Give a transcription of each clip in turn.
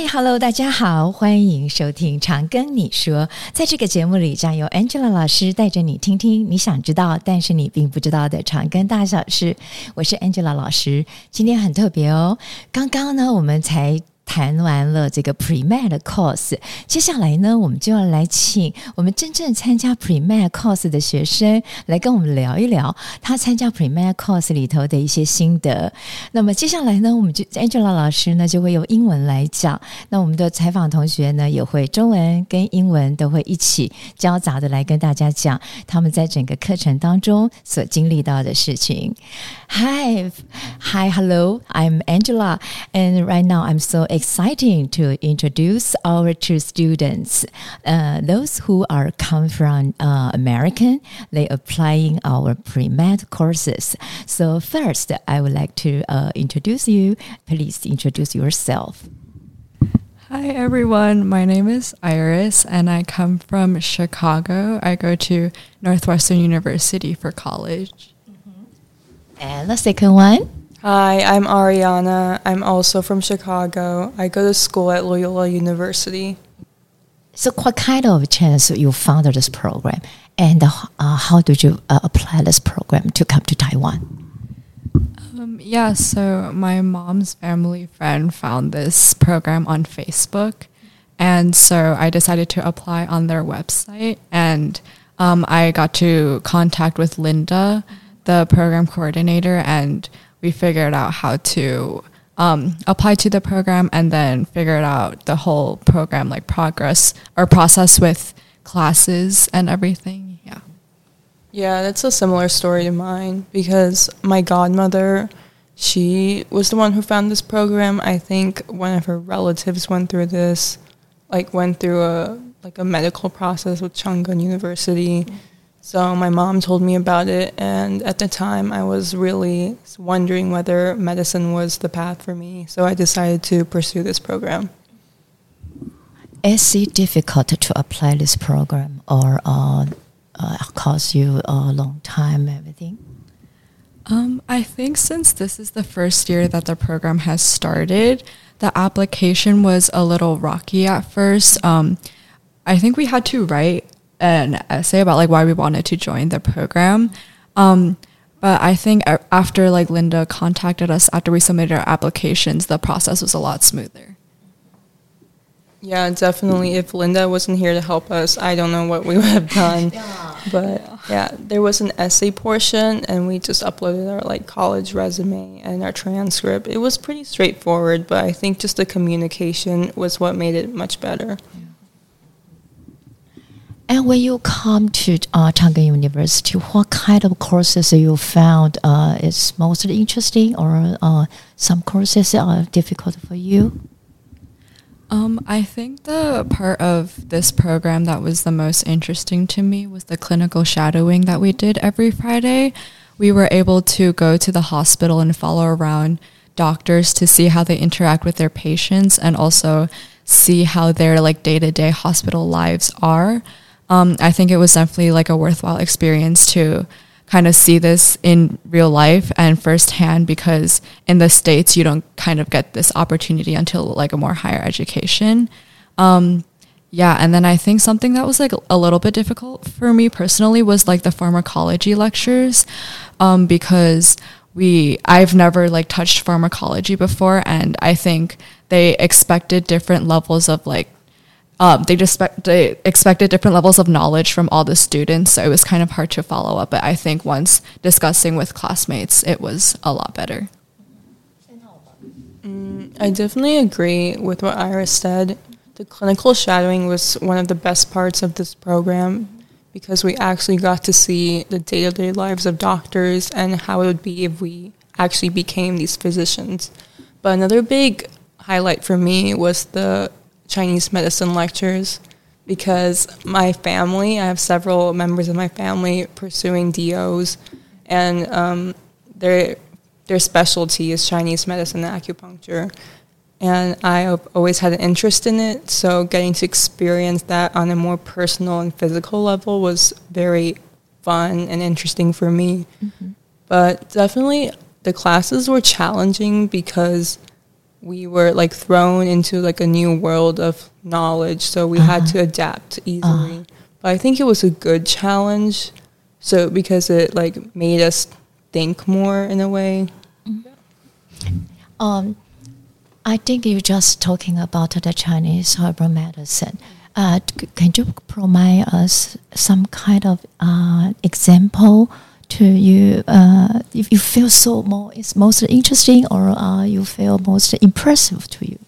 嗨，Hello，大家好，欢迎收听《常跟你说》。在这个节目里，将由 Angela 老师带着你听听你想知道，但是你并不知道的常跟大小事。我是 Angela 老师，今天很特别哦。刚刚呢，我们才。谈完了这个 pre med 的 course，接下来呢，我们就要来请我们真正参加 pre med course 的学生来跟我们聊一聊他参加 pre med course 里头的一些心得。那么接下来呢，我们就 Angela 老师呢就会用英文来讲，那我们的采访同学呢也会中文跟英文都会一起交杂的来跟大家讲他们在整个课程当中所经历到的事情。Hi, hi, hello, I'm Angela, and right now I'm so exciting to introduce our two students. Uh, those who are come from uh, American, they are applying our pre-med courses. So first, I would like to uh, introduce you. Please introduce yourself. Hi everyone, my name is Iris and I come from Chicago. I go to Northwestern University for college. And the second one. Hi, I'm Ariana. I'm also from Chicago. I go to school at Loyola University. So, what kind of chance you found this program, and uh, how did you uh, apply this program to come to Taiwan? Um, yeah, so my mom's family friend found this program on Facebook, and so I decided to apply on their website, and um, I got to contact with Linda, the program coordinator, and we figured out how to um, apply to the program and then figured out the whole program like progress or process with classes and everything. Yeah. Yeah, that's a similar story to mine because my godmother, she was the one who found this program. I think one of her relatives went through this, like went through a like a medical process with Chang Gung University. Mm-hmm so my mom told me about it, and at the time I was really wondering whether medicine was the path for me. So I decided to pursue this program. Is it difficult to apply this program, or uh, uh, cost you a long time? Everything. Um, I think since this is the first year that the program has started, the application was a little rocky at first. Um, I think we had to write an essay about like why we wanted to join the program. Um, but I think after like Linda contacted us after we submitted our applications, the process was a lot smoother. Yeah, definitely. If Linda wasn't here to help us, I don't know what we would have done. yeah. But yeah, there was an essay portion, and we just uploaded our like college resume and our transcript. It was pretty straightforward, but I think just the communication was what made it much better. Yeah. And when you come to uh, Chang Gung University, what kind of courses you found uh, is most interesting, or uh, some courses are difficult for you? Um, I think the part of this program that was the most interesting to me was the clinical shadowing that we did every Friday. We were able to go to the hospital and follow around doctors to see how they interact with their patients and also see how their like day-to-day hospital lives are um, I think it was definitely like a worthwhile experience to kind of see this in real life and firsthand because in the states you don't kind of get this opportunity until like a more higher education. Um, yeah, and then I think something that was like a little bit difficult for me personally was like the pharmacology lectures, um, because we I've never like touched pharmacology before, and I think they expected different levels of like um, they just they expected different levels of knowledge from all the students, so it was kind of hard to follow up. But I think once discussing with classmates, it was a lot better. Mm, I definitely agree with what Iris said. The clinical shadowing was one of the best parts of this program because we actually got to see the day to day lives of doctors and how it would be if we actually became these physicians. But another big highlight for me was the Chinese medicine lectures because my family, I have several members of my family pursuing DOs, and um, their their specialty is Chinese medicine and acupuncture. And I have always had an interest in it, so getting to experience that on a more personal and physical level was very fun and interesting for me. Mm-hmm. But definitely, the classes were challenging because we were like thrown into like a new world of knowledge, so we had Uh-huh. to adapt easily. But I think it was a good challenge, so because it like made us think more in a way. Um, I think you're just talking about the Chinese herbal medicine. Uh, can you provide us some kind of uh, example to you? Uh, if you feel so more, it's most interesting, or uh, you feel most impressive to you?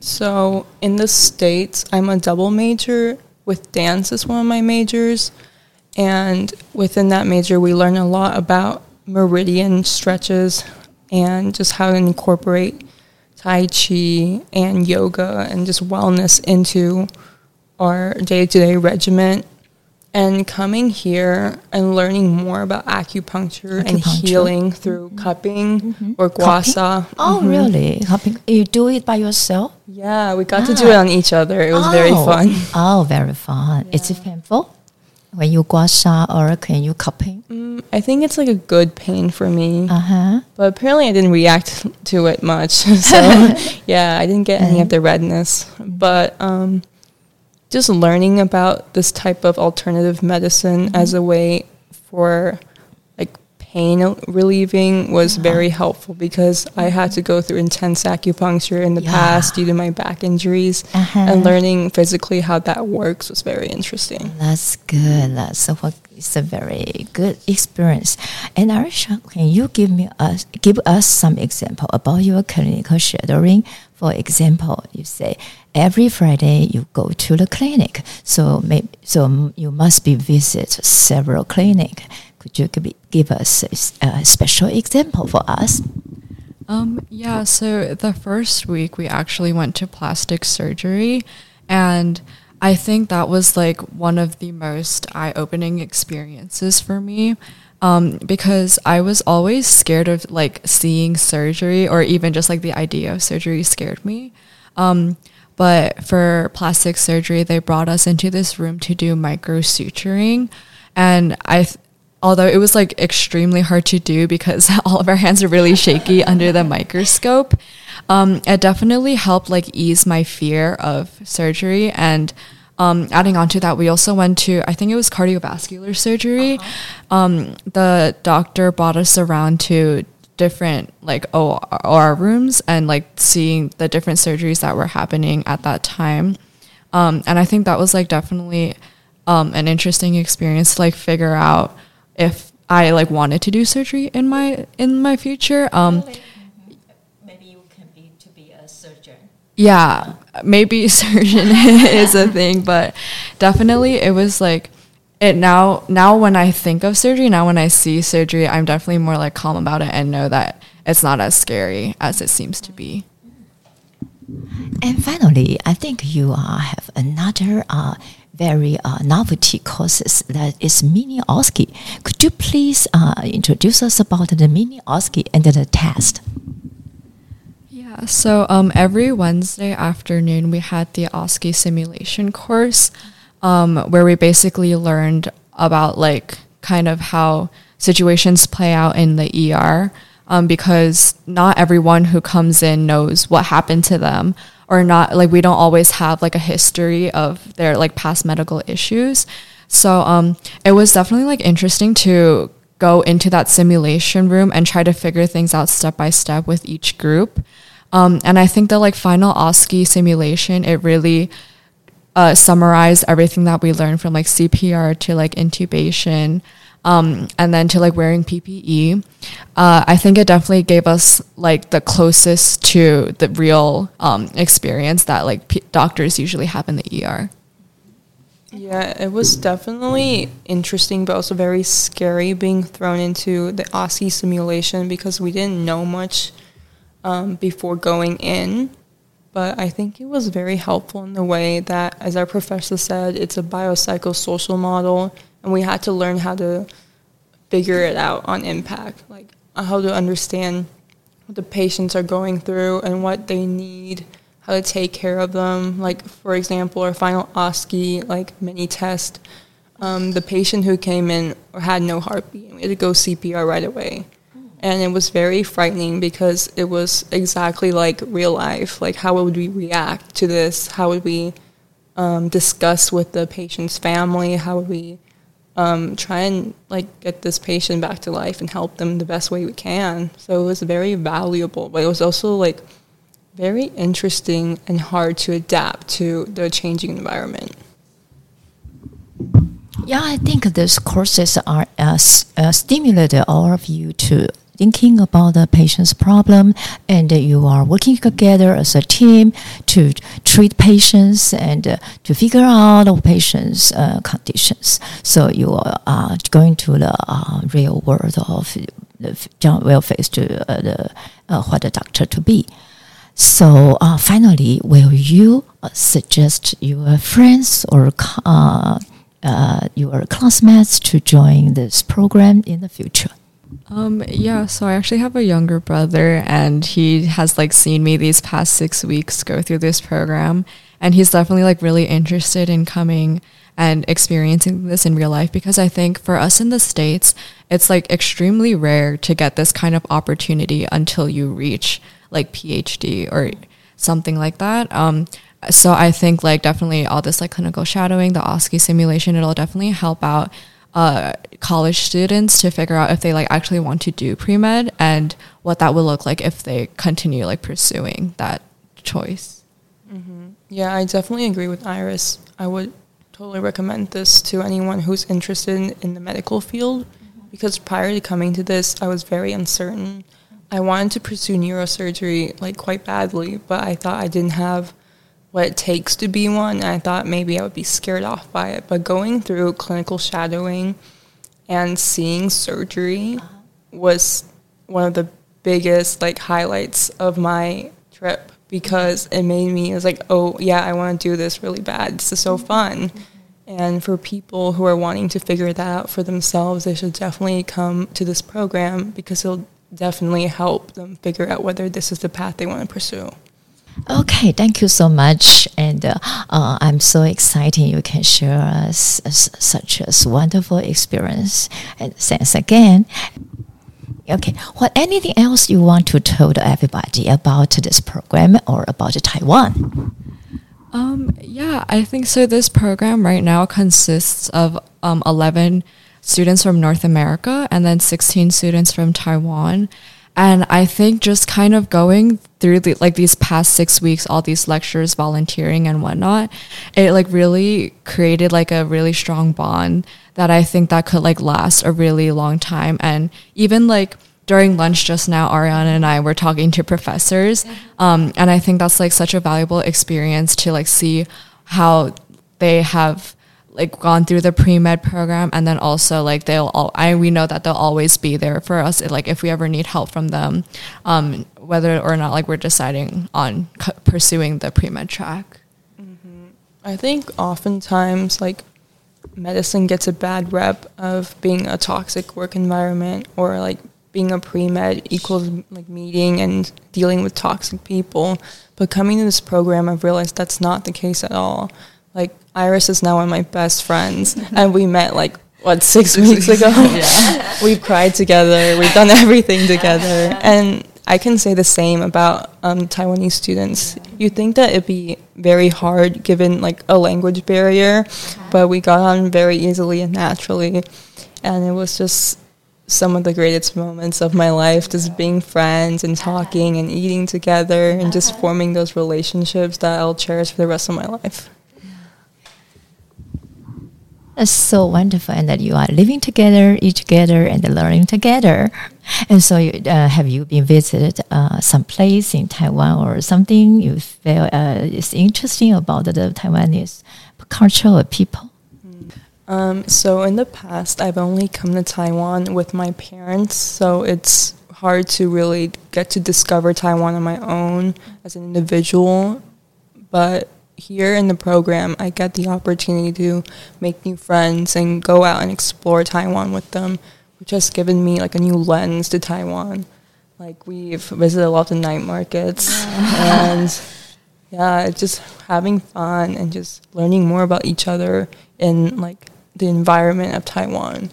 So in the States, I'm a double major with dance as one of my majors. And within that major, we learn a lot about meridian stretches and just how to incorporate Tai Chi and yoga and just wellness into our day to day regimen. And coming here and learning more about acupuncture, and healing through cupping or Cupping? gua sha. Oh, really? Helping you do it by yourself? Yeah, we got to do it on each other. It was very Oh. fun. Oh, very fun. Is it painful when you gua sha or can you cupping? Mm, I think it's like a good pain for me, Uh huh. but apparently I didn't react to it much. so yeah, I didn't get any of the redness. But um, just learning about this type of alternative medicine as a way for like pain relieving was very helpful because I had to go through intense acupuncture in the Yeah. past due to my back injuries, Uh-huh. and learning physically how that works was very interesting. That's good. That's what- it's a very good experience. And Arisha, can you give me us give us some example about your clinical shadowing? For example, you say every Friday you go to the clinic, so maybe so you must be visit several clinic. Could you give, us a special example for us? Um, yeah, so the first week we actually went to plastic surgery and I think that was like one of the most eye-opening experiences for me. Um, because I was always scared of like seeing surgery or even just like the idea of surgery scared me. Um, but for plastic surgery, they brought us into this room to do micro suturing. And I, th- although it was like extremely hard to do because all of our hands are really shaky under the microscope, um, it definitely helped like ease my fear of surgery. And um, adding on to that, we also went to, I think it was cardiovascular surgery. Um, the doctor brought us around to different like OR rooms and like seeing the different surgeries that were happening at that time. Um, and I think that was like definitely um, an interesting experience to like figure out if I like wanted to do surgery in my in my future. Um, Maybe you can be to be a surgeon. Yeah, maybe surgeon is a thing, but definitely it was like it now now when I think of surgery, now when I see surgery, I'm definitely more like calm about it and know that it's not as scary as it seems to be. And finally, I think you uh, have another uh, very uh, novelty courses that is mini OSCE. Could you please uh, introduce us about the mini OSCE and the test? So um, every Wednesday afternoon we had the OSCE simulation course, um, where we basically learned about like kind of how situations play out in the ER, um, because not everyone who comes in knows what happened to them, or not like we don't always have like a history of their like past medical issues. So um, it was definitely like interesting to go into that simulation room and try to figure things out step by step with each group. Um, and I think the like final OSCE simulation, it really uh, summarized everything that we learned from like CPR to like intubation, um, and then to like wearing PPE. Uh, I think it definitely gave us like the closest to the real um, experience that like p- doctors usually have in the ER. Yeah, it was definitely interesting, but also very scary being thrown into the OSCE simulation because we didn't know much um, before going in. But I think it was very helpful in the way that, as our professor said, it's a biopsychosocial model, and we had to learn how to figure it out on impact, like uh, how to understand what the patients are going through and what they need, how to take care of them. Like, for example, our final OSCE, like mini test, um, the patient who came in or had no heartbeat, and we had to go CPR right away. And it was very frightening because it was exactly like real life. Like, how would we react to this? How would we um, discuss with the patient's family? How would we um, try and like get this patient back to life and help them the best way we can? So it was very valuable, but it was also like very interesting and hard to adapt to the changing environment. Yeah, I think these courses are uh, uh, stimulated all of you to thinking about the patient's problem and you are working together as a team to treat patients and uh, to figure out the patient's uh, conditions. So you are uh, going to the uh, real world of the will face to the uh, what the doctor to be. So uh, finally, will you suggest your friends or uh, uh, your classmates to join this program in the future? Um, yeah, so I actually have a younger brother, and he has like seen me these past six weeks go through this program, and he's definitely like really interested in coming and experiencing this in real life because I think for us in the States, it's like extremely rare to get this kind of opportunity until you reach like PhD or something like that. Um, so I think like definitely all this like clinical shadowing, the OSCE simulation, it'll definitely help out uh, college students to figure out if they like actually want to do pre med and what that will look like if they continue like pursuing that choice. Yeah, I definitely agree with Iris. I would totally recommend this to anyone who's interested in, in the medical field because prior to coming to this, I was very uncertain. I wanted to pursue neurosurgery like quite badly, but I thought I didn't have what it takes to be one, and I thought maybe I would be scared off by it. But going through clinical shadowing and seeing surgery uh-huh. was one of the biggest like highlights of my trip because it made me it was like oh yeah i want to do this really bad. This is so mm-hmm. fun. Mm-hmm. And for people who are wanting to figure that out for themselves they should definitely come to this program because it'll definitely help them figure out whether this is the path they want to pursue Okay, thank you so much, and uh, uh, I'm so excited you can share us s- such a wonderful experience. And thanks again. Okay, what anything else you want to tell everybody about this program or about Taiwan? Um, yeah, I think so. This program right now consists of um, 11 students from North America and then 16 students from Taiwan. And I think just kind of going through the, like these past six weeks, all these lectures, volunteering and whatnot, it like really created like a really strong bond that I think that could like last a really long time. And even like during lunch just now, Ariana and I were talking to professors. Um, and I think that's like such a valuable experience to like see how they have like gone through the pre-med program and then also like they'll all I we know that they'll always be there for us like if we ever need help from them um, whether or not like we're deciding on c- pursuing the pre-med track I think oftentimes like medicine gets a bad rep of being a toxic work environment or like being a pre-med equals like meeting and dealing with toxic people. But coming to this program I've realized that's not the case at all. Like Iris is now one of my best friends and we met like what six weeks ago. yeah. We've cried together. We've done everything together, and I can say the same about um, Taiwanese students. You think that it'd be very hard given like a language barrier, but we got on very easily and naturally, and it was just some of the greatest moments of my life just being friends and talking and eating together and just forming those relationships that I'll cherish for the rest of my life. It's so wonderful, and that you are living together, eat together, and learning together. And so, you, uh, have you been visited uh, some place in Taiwan or something you feel uh, is interesting about the Taiwanese culture or people? Um, so in the past, I've only come to Taiwan with my parents, so it's hard to really get to discover Taiwan on my own as an individual. But here in the program, I get the opportunity to make new friends and go out and explore Taiwan with them, which has given me like a new lens to Taiwan. Like we've visited a lot of night markets and yeah, just having fun and just learning more about each other in like the environment of Taiwan.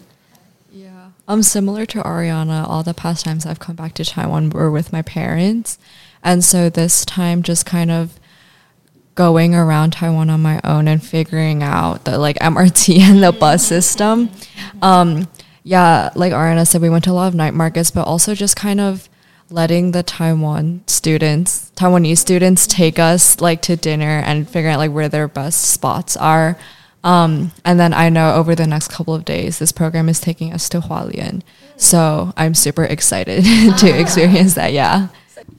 yeah Um, similar to Ariana, all the past times I've come back to Taiwan were with my parents, and so this time just kind of going around Taiwan on my own and figuring out the like MRT and the bus system. Um, yeah, like Ariana said, we went to a lot of night markets, but also just kind of letting the Taiwan students, Taiwanese students, take us like to dinner and figuring out like where their best spots are. Um, and then I know over the next couple of days, this program is taking us to Hualien. So I'm super excited to experience that. Yeah.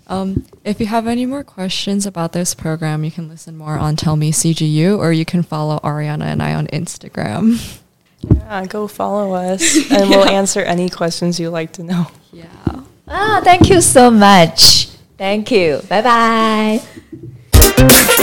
Um, if you have any more questions about this program, you can listen more on Tell Me CGU or you can follow Ariana and I on Instagram. Yeah, go follow us and we'll answer any questions you'd like to know. Yeah. Ah, thank you so much. Thank you. Bye bye.